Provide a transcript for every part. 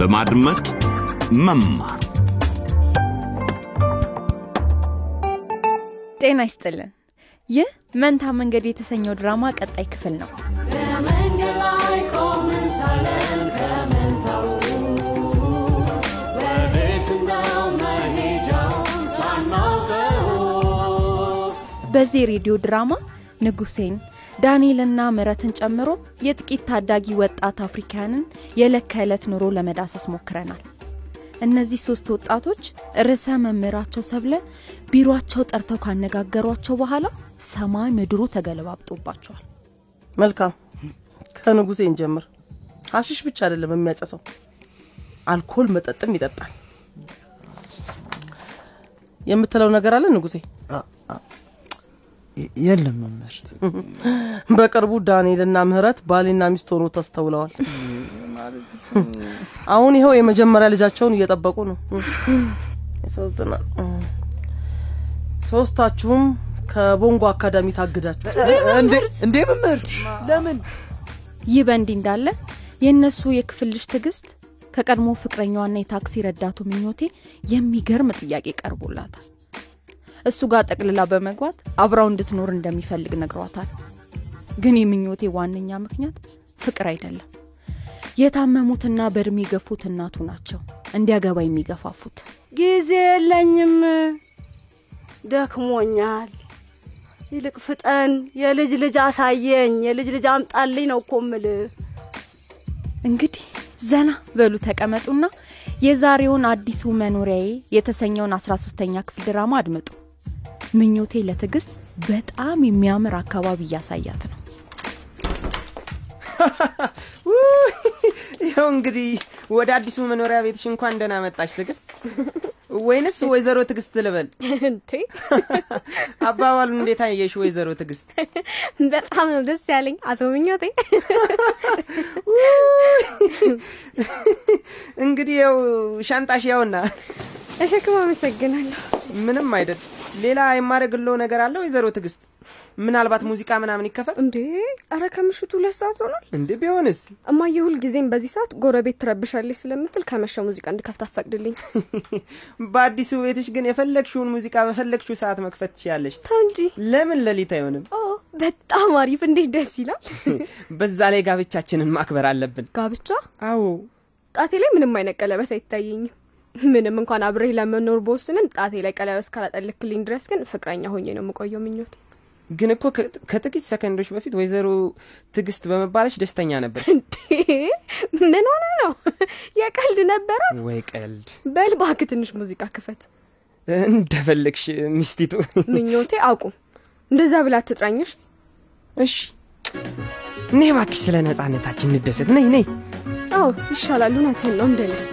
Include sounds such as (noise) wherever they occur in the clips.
በማድመጥ መማር ጤና ይስጥልን። ይህ መንታ መንገድ የተሰኘው ድራማ ቀጣይ ክፍል ነው። በዚህ ሬዲዮ ድራማ ንጉሴን ዳንኤልና ምረትን ጨምሮ የጥቂት ታዳጊ ወጣት አፍሪካውያንን የዕለት ከዕለት ኑሮ ለመዳሰስ ሞክረናል። እነዚህ ሶስት ወጣቶች ርዕሰ መምህራቸው ሰብለ ቢሮአቸው ጠርተው ካነጋገሯቸው በኋላ ሰማይ ምድሩ ተገለባብጦባቸዋል። መልካም ከንጉሴ እንጀምር። ሀሺሽ ብቻ አይደለም የሚያጨሰው፣ አልኮል መጠጥም ይጠጣል። የምትለው ነገር አለ ንጉሴ? የለም መምህርት። በቅርቡ ዳንኤልና ምህረት ባልና ሚስት ሆኖ ተስተውለዋል። አሁን ይኸው የመጀመሪያ ልጃቸውን እየጠበቁ ነው። ያሳዝናል። ሶስታችሁም ከቦንጎ አካዳሚ ታግዳችሁ እንዴ እንዴ መምህርት ለምን? ይህ በእንዲህ እንዳለ የእነሱ የክፍል ልጅ ትዕግስት ከቀድሞ ፍቅረኛዋና የታክሲ ረዳቱ ምኞቴ የሚገርም ጥያቄ ቀርቦላታል። እሱ ጋር ጠቅልላ በመግባት አብራው እንድትኖር እንደሚፈልግ ነግሯታል። ግን የምኞቴ ዋነኛ ምክንያት ፍቅር አይደለም። የታመሙትና በእድሜ የገፉት እናቱ ናቸው እንዲያገባ የሚገፋፉት። ጊዜ የለኝም፣ ደክሞኛል። ይልቅ ፍጠን፣ የልጅ ልጅ አሳየኝ፣ የልጅ ልጅ አምጣልኝ ነው እኮ እምልህ። እንግዲህ ዘና በሉ ተቀመጡና የዛሬውን አዲሱ መኖሪያዬ የተሰኘውን አስራ ሶስተኛ ክፍል ድራማ አድምጡ። ምኞቴ ለትዕግስት በጣም የሚያምር አካባቢ እያሳያት ነው። (laughs) ይኸው እንግዲህ ወደ አዲሱ መኖሪያ ቤትሽ እንኳን ደህና መጣሽ ትዕግስት፣ ወይንስ ወይዘሮ ትዕግስት ልበል? እንዴ (laughs) አባባሉን እንዴት አየሽ ወይዘሮ ትዕግስት? በጣም ነው ደስ ያለኝ አቶ ምኞቴ። እንግዲህ ያው ሻንጣሽ ያውና። ተሸክሞ አመሰግናለሁ። ምንም አይደል። ሌላ የማደርግለው ነገር አለ ወይዘሮ ትዕግስት? ምናልባት ሙዚቃ ምናምን ይከፈል እንዴ አረ ከምሽቱ ሁለት ሰዓት ሆኗል። እንዴ? ቢሆንስ? እማዬ ሁል ጊዜም በዚህ ሰዓት ጎረቤት ትረብሻለች ስለምትል ከመሸ ሙዚቃ እንድከፍት አትፈቅድልኝ። (laughs) በአዲሱ ቤትሽ ግን የፈለግሽውን ሙዚቃ በፈለግሽው ሰዓት መክፈት ትችያለሽ። ተው እንጂ። ለምን ሌሊት አይሆንም? ኦ በጣም አሪፍ፣ እንዴት ደስ ይላል። (laughs) በዛ ላይ ጋብቻችንን ማክበር አለብን። ጋብቻ? አዎ ጣቴ ላይ ምንም አይነት ቀለበት አይታየኝም። ምንም እንኳን አብሬህ ለመኖር በወስንም ጣቴ ላይ ቀለበት እስካላጠልክልኝ ድረስ ግን ፍቅረኛ ሆኜ ነው የምቆየው ምኞቴ። ግን እኮ ከጥቂት ሰከንዶች በፊት ወይዘሮ ትዕግስት በመባለሽ ደስተኛ ነበር። እንዴ ምን ሆነ ነው? የቀልድ ነበረ። ወይ ቀልድ! በል እባክህ ትንሽ ሙዚቃ ክፈት። እንደፈለግሽ ሚስቲቱ። ምኞቴ አቁም፣ እንደዛ ብላ አትጥራኝሽ። እሺ እኔ እባክሽ ስለ ነጻነታችን እንደሰት። ነይ ነይ። አዎ ይሻላል። እውነትህን ነው እንደልስ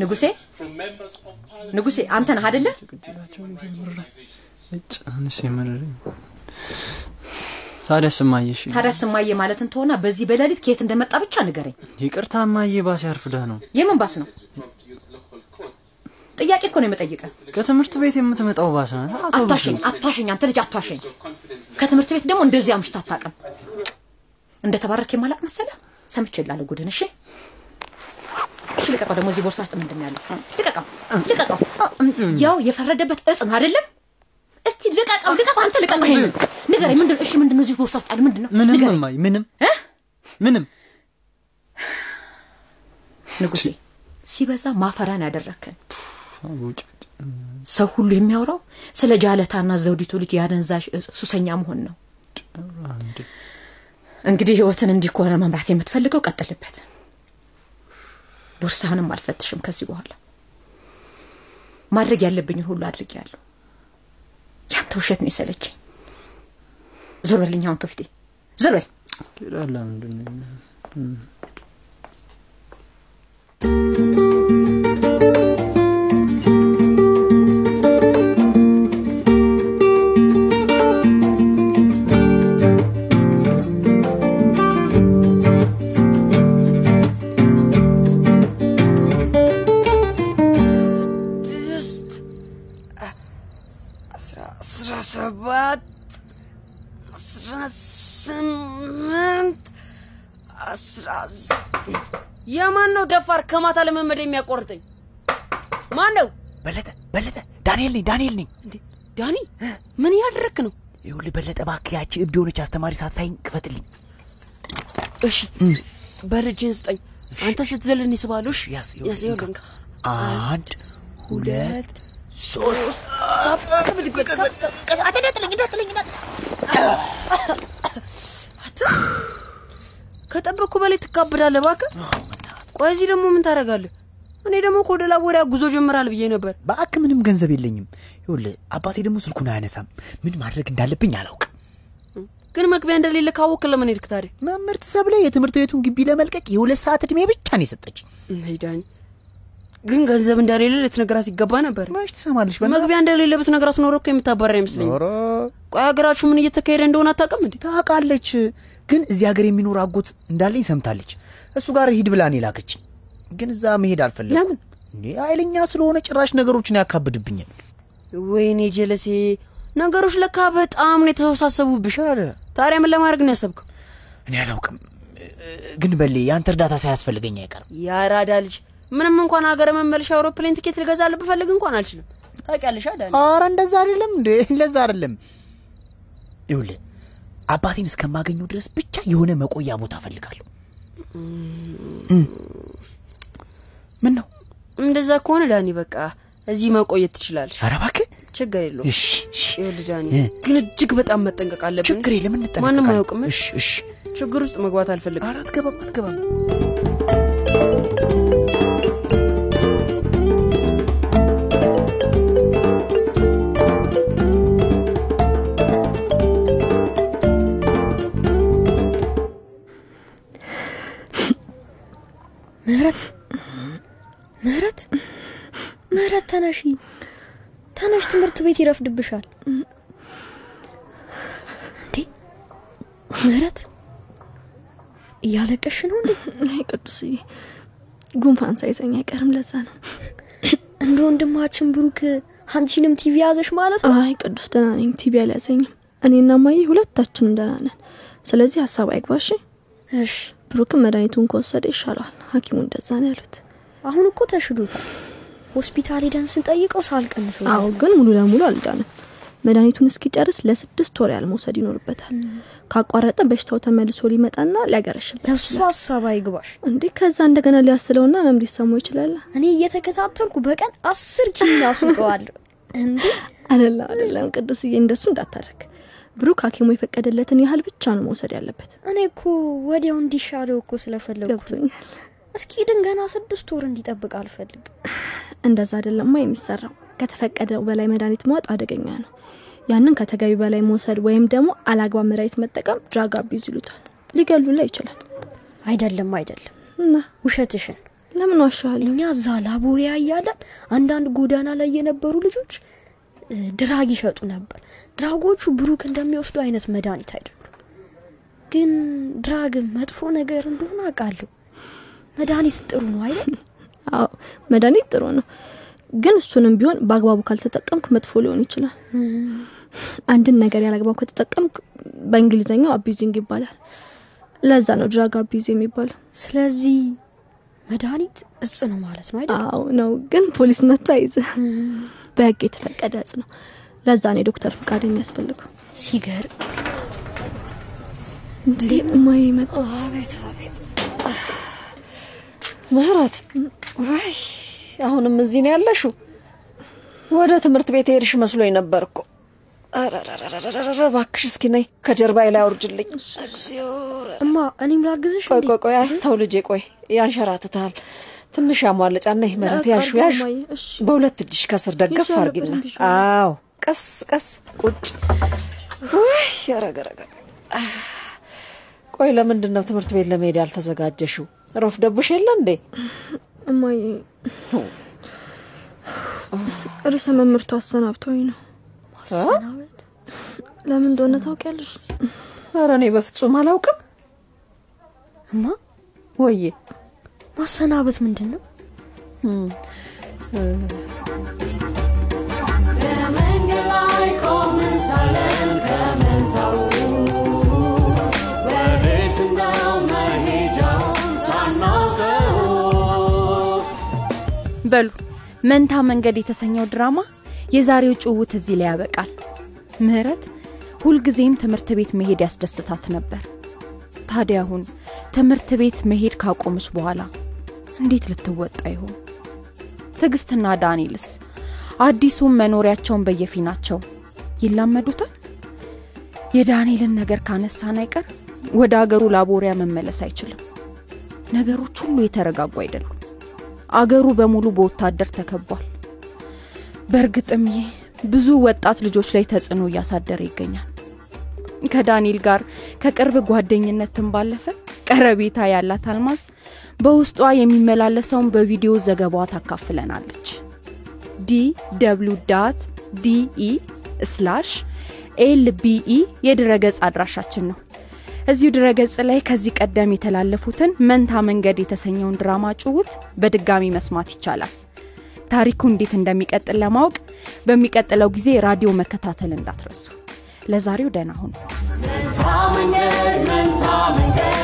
ንጉሴ ንጉሴ አንተ ነህ አደለ? ታዲያ ስማየሽ ታዲያ ስማዬ ማለትን ትሆና በዚህ በሌሊት ከየት እንደመጣ ብቻ ንገረኝ። ይቅርታ ማየ ባስ ያርፍደህ ነው የምን ባስ ነው? ጥያቄ እኮ ነው የምጠይቀ። ከትምህርት ቤት የምትመጣው ባስ ናት አቷሸኝ አቷሸኝ፣ አንተ ልጅ አቷሸኝ። ከትምህርት ቤት ደግሞ እንደዚህ አምሽታ አታውቅም። እንደ ተባረክ የማላቅ መሰለ ሰምቼ ላለ ጉድን። እሺ እሺ፣ ልቀቀው። ደግሞ እዚህ ቦርሳ ውስጥ ምንድን ነው ያለው? ልቀቀው፣ ልቀቀው። ያው የፈረደበት እጽ ነው አይደለም? እስቲ ልቀቀው፣ ልቀቀው። አንተ ልቀቀው። ይሄንን ንገረኝ። ምንድን እሺ፣ ምንድን ነው እዚህ ቦርሳ ውስጥ ያለው? ምንድን ነው? ምንም እማዬ ምንም ምንም ንጉሴ ሲበዛ ማፈራን ያደረክን ሰው ሁሉ የሚያወራው ስለ ጃለታና ዘውዲቱ ልጅ የአደንዛዥ እጽ ሱሰኛ መሆን ነው። እንግዲህ ህይወትን እንዲህ ከሆነ መምራት የምትፈልገው ቀጥልበት። ቦርሳህንም አልፈትሽም ከዚህ በኋላ ማድረግ ያለብኝን ሁሉ አድርጌያለሁ። ያንተ ውሸት ነው የሰለችኝ። ዞር በልኝ አሁን ከፊቴ ዞር በል። ሄዳለ ምንድን ዘጠኝ የማን ነው ደፋር ከማታ ለመመድ የሚያቆርጠኝ ማን ነው በለጠ በለጠ ዳንኤል ነኝ ዳንኤል ነኝ። ዳኒ ምን እያደረክ ነው? ይኸውልህ በለጠ እባክህ ያቺ እብድ የሆነች አስተማሪ ሳታይኝ ክፈትልኝ። እሺ በልጅን ስጠኝ። አንተ ስትዘልን ይስባሉ ይኸውልህ እንካ። አንድ ሁለት ሶስት ሰባት ብድግ በል። አት- በላይ ትካብዳለህ እባክህ? ቆይ እዚህ ደግሞ ምን ታደርጋለህ? እኔ ደግሞ ከወደ ላቦሪያ ጉዞ ጀምራል ብዬ ነበር። በአክ ምንም ገንዘብ የለኝም። ይኸውልህ አባቴ ደግሞ ስልኩን አያነሳም። ምን ማድረግ እንዳለብኝ አላውቅም። ግን መግቢያ እንደሌለ ካወቅ ለምን ሄድክ ታዲያ? መምህርት ሰብለ የትምህርት ቤቱን ግቢ ለመልቀቅ የሁለት ሰዓት እድሜ ብቻ ነው የሰጠች ዳኝ ግን ገንዘብ እንደሌለ ልትነግራት ይገባ ነበር። መች ትሰማለች መግቢያ እንደሌለ ብትነግራት ኖሮ እኮ የምታባራ አይመስለኝ ቆይ ሀገራችሁ ምን እየተካሄደ እንደሆነ አታውቅም እንዴ? ታውቃለች። ግን እዚህ ሀገር የሚኖር አጎት እንዳለኝ ሰምታለች። እሱ ጋር ሂድ ብላ እኔ ላከችኝ። ግን እዛ መሄድ አልፈለግም ለምን? እንዴ ኃይለኛ ስለሆነ ጭራሽ ነገሮችን ያካብድብኛል። ወይኔ ጀለሴ ነገሮች ለካ በጣም ነው የተወሳሰቡብሽ። ታዲያ ምን ለማድረግ ነው ያሰብከው? እኔ አላውቅም። ግን በሌ የአንተ እርዳታ ሳያስፈልገኝ አይቀርም። ያራዳ ልጅ ምንም እንኳን ሀገር መመለሻ አውሮፕላን ትኬት ልገዛልህ ብፈልግ እንኳን አልችልም። ታውቂያለሽ አይደል? አረ እንደዛ አይደለም እንዴ? እንደዛ አይደለም። ይኸውልህ አባቴን እስከማገኘው ድረስ ብቻ የሆነ መቆያ ቦታ እፈልጋለሁ። ምን ነው እንደዛ ከሆነ ዳኒ በቃ እዚህ መቆየት ትችላለሽ። ኧረ እባክህ! ችግር የለውም። እሺ እሺ። ይኸውልህ ዳኒ ግን እጅግ በጣም መጠንቀቅ አለብን። ችግር የለም ማንም እንጠነቀቃለን አያውቅም። እሺ እሺ። ችግር ውስጥ መግባት አልፈልግም። ኧረ አትገባም አትገባም ተነሺ። ተነሽ ትምህርት ቤት ይረፍድብሻል። እንዴ? ምህረት? እያለቀሽ ነው እንዴ? አይ ቅዱስዬ ጉንፋን ሳይዘኝ አይቀርም ለዛ ነው። እንደ ወንድማችን ብሩክ አንቺንም TB ያዘሽ ማለት ነው? አይ ቅዱስ ደህና ነኝ። TB አልያዘኝም። እኔና ማየ ሁለታችንም ደህና ነን። ስለዚህ ሀሳብ አይግባሽ? እሺ። ብሩክም መድኃኒቱን ከወሰደ ይሻለዋል። ሀኪሙ እንደዛ ነው ያሉት። አሁን እኮ ተሽሎታል ሆስፒታል ሄደን ስንጠይቀው ሳልቀንሶ አዎ ግን ሙሉ ለሙሉ አልዳንም መድኃኒቱን እስኪጨርስ ለስድስት ወር ያህል መውሰድ ይኖርበታል። ካቋረጠ በሽታው ተመልሶ ሊመጣና ሊያገረሽበት ለሱ ሀሳብ አይግባሽ። እንዴ ከዛ እንደገና ሊያስለውና ህመም ሊሰማው ይችላል? እኔ እየተከታተልኩ በቀን አስር ኪኒ አስውጠዋለሁ (laughs) እንዴ? አይደለም አይደለም ቅዱስዬ እንደሱ እንዳታደርግ። ብሩክ ሀኪሙ የፈቀደለትን ያህል ብቻ ነው መውሰድ ያለበት። እኔ እኮ ወዲያው እንዲሻለው እኮ ስለፈለጉ ገብቶኛል እስኪድን ገና ስድስት ወር እንዲጠብቅ አልፈልግም። እንደዛ አይደለማ የሚሰራው። ከተፈቀደው በላይ መድኃኒት መዋጥ አደገኛ ነው። ያንን ከተገቢ በላይ መውሰድ ወይም ደግሞ አላግባብ መድኃኒት መጠቀም drug abuse ይሉታል። ሊገሉላ ይችላል። አይደለም አይደለም። እና? ውሸትሽን። ለምን ዋሻለሁ እኛ እዛ ላቦሪያ እያለን አንዳንድ ጎዳና ላይ የነበሩ ልጆች drug ይሸጡ ነበር። drug ኦቹ ብሩክ እንደሚወስዱ አይነት መድኃኒት አይደሉም። ግን drug መጥፎ ነገር እንደሆነ አውቃለሁ መድኃኒት ጥሩ ነው አይደል? (laughs) አዎ መድኃኒት ጥሩ ነው። ግን እሱንም ቢሆን በአግባቡ ካልተጠቀምክ መጥፎ ሊሆን ይችላል። አንድን ነገር ያላግባብ ከተጠቀምክ በእንግሊዝኛው abusing ይባላል። ለዛ ነው drug abuse የሚባለው። ስለዚህ መድኃኒት እጽ ነው ማለት ነው አይደል? አዎ ነው ግን ፖሊስ መጥቶ አይዘ በህግ የተፈቀደ እጽ ነው። ለዛ ነው የዶክተር ፍቃድ የሚያስፈልገው። ሲገር እንዴ እማዬ መጣ። አቤት አቤት ምህረት? ወይ አሁንም እዚህ ነው ያለሽው? ወደ ትምህርት ቤት ሄድሽ መስሎኝ ነበር እኮ። እባክሽ እስኪ ነይ ከጀርባዬ ላይ አውርጅልኝ። እማ እኔም ላግዝሽ ቆይ? ቆይ ቆይ አይ ተው ልጄ ቆይ ያንሸራትታል ትንሽ ያሟለጫ ነይ ምህረት ያሹ ያሹ በሁለት እጅሽ ከስር ደገፍ ይሻላል። አዎ ቀስ ቀስ ቁጭ። ውይ ያረገረገ ቆይ ለምንድን ነው ትምህርት ቤት ለመሄድ ያልተዘጋጀሽው ረፍ ደቡሽ የለ እንዴ? እማዬ ርዕሰ መምህርቱ አሰናብተውኝ ነው። ማሰናበት ለምን እንደሆነ ታውቂያለሽ? ኧረ እኔ በፍጹም አላውቅም። እማ? ወዬ ማሰናበት ምንድን ነው በመንገድ በሉ መንታ መንገድ የተሰኘው ድራማ የዛሬው ጭውውት እዚህ ላይ ያበቃል። ምህረት ሁልጊዜም ትምህርት ቤት መሄድ ያስደስታት ነበር። ታዲያ አሁን ትምህርት ቤት መሄድ ካቆመች በኋላ እንዴት ልትወጣ ይሆን? ትዕግስትና ዳንኤልስ አዲሱን መኖሪያቸውን በየፊናቸው ይላመዱታል? የዳንኤልን ነገር ካነሳን አይቀር ወደ አገሩ ላቦሪያ መመለስ አይችልም። ነገሮች ሁሉ የተረጋጉ አይደሉም። አገሩ በሙሉ በወታደር ተከቧል። በእርግጥም ይህ ብዙ ወጣት ልጆች ላይ ተጽዕኖ እያሳደረ ይገኛል። ከዳንኤል ጋር ከቅርብ ጓደኝነትን ባለፈ ቀረቤታ ያላት አልማዝ በውስጧ የሚመላለሰውን በቪዲዮ ዘገባዋ ታካፍለናለች። DW dot DE slash LBE የድረገጽ አድራሻችን ነው። እዚሁ ድረገጽ ላይ ከዚህ ቀደም የተላለፉትን መንታ መንገድ የተሰኘውን ድራማ ጭውት በድጋሚ መስማት ይቻላል። ታሪኩ እንዴት እንደሚቀጥል ለማወቅ በሚቀጥለው ጊዜ ራዲዮ መከታተል እንዳትረሱ። ለዛሬው ደህና ሁኑ። መንታ መንገድ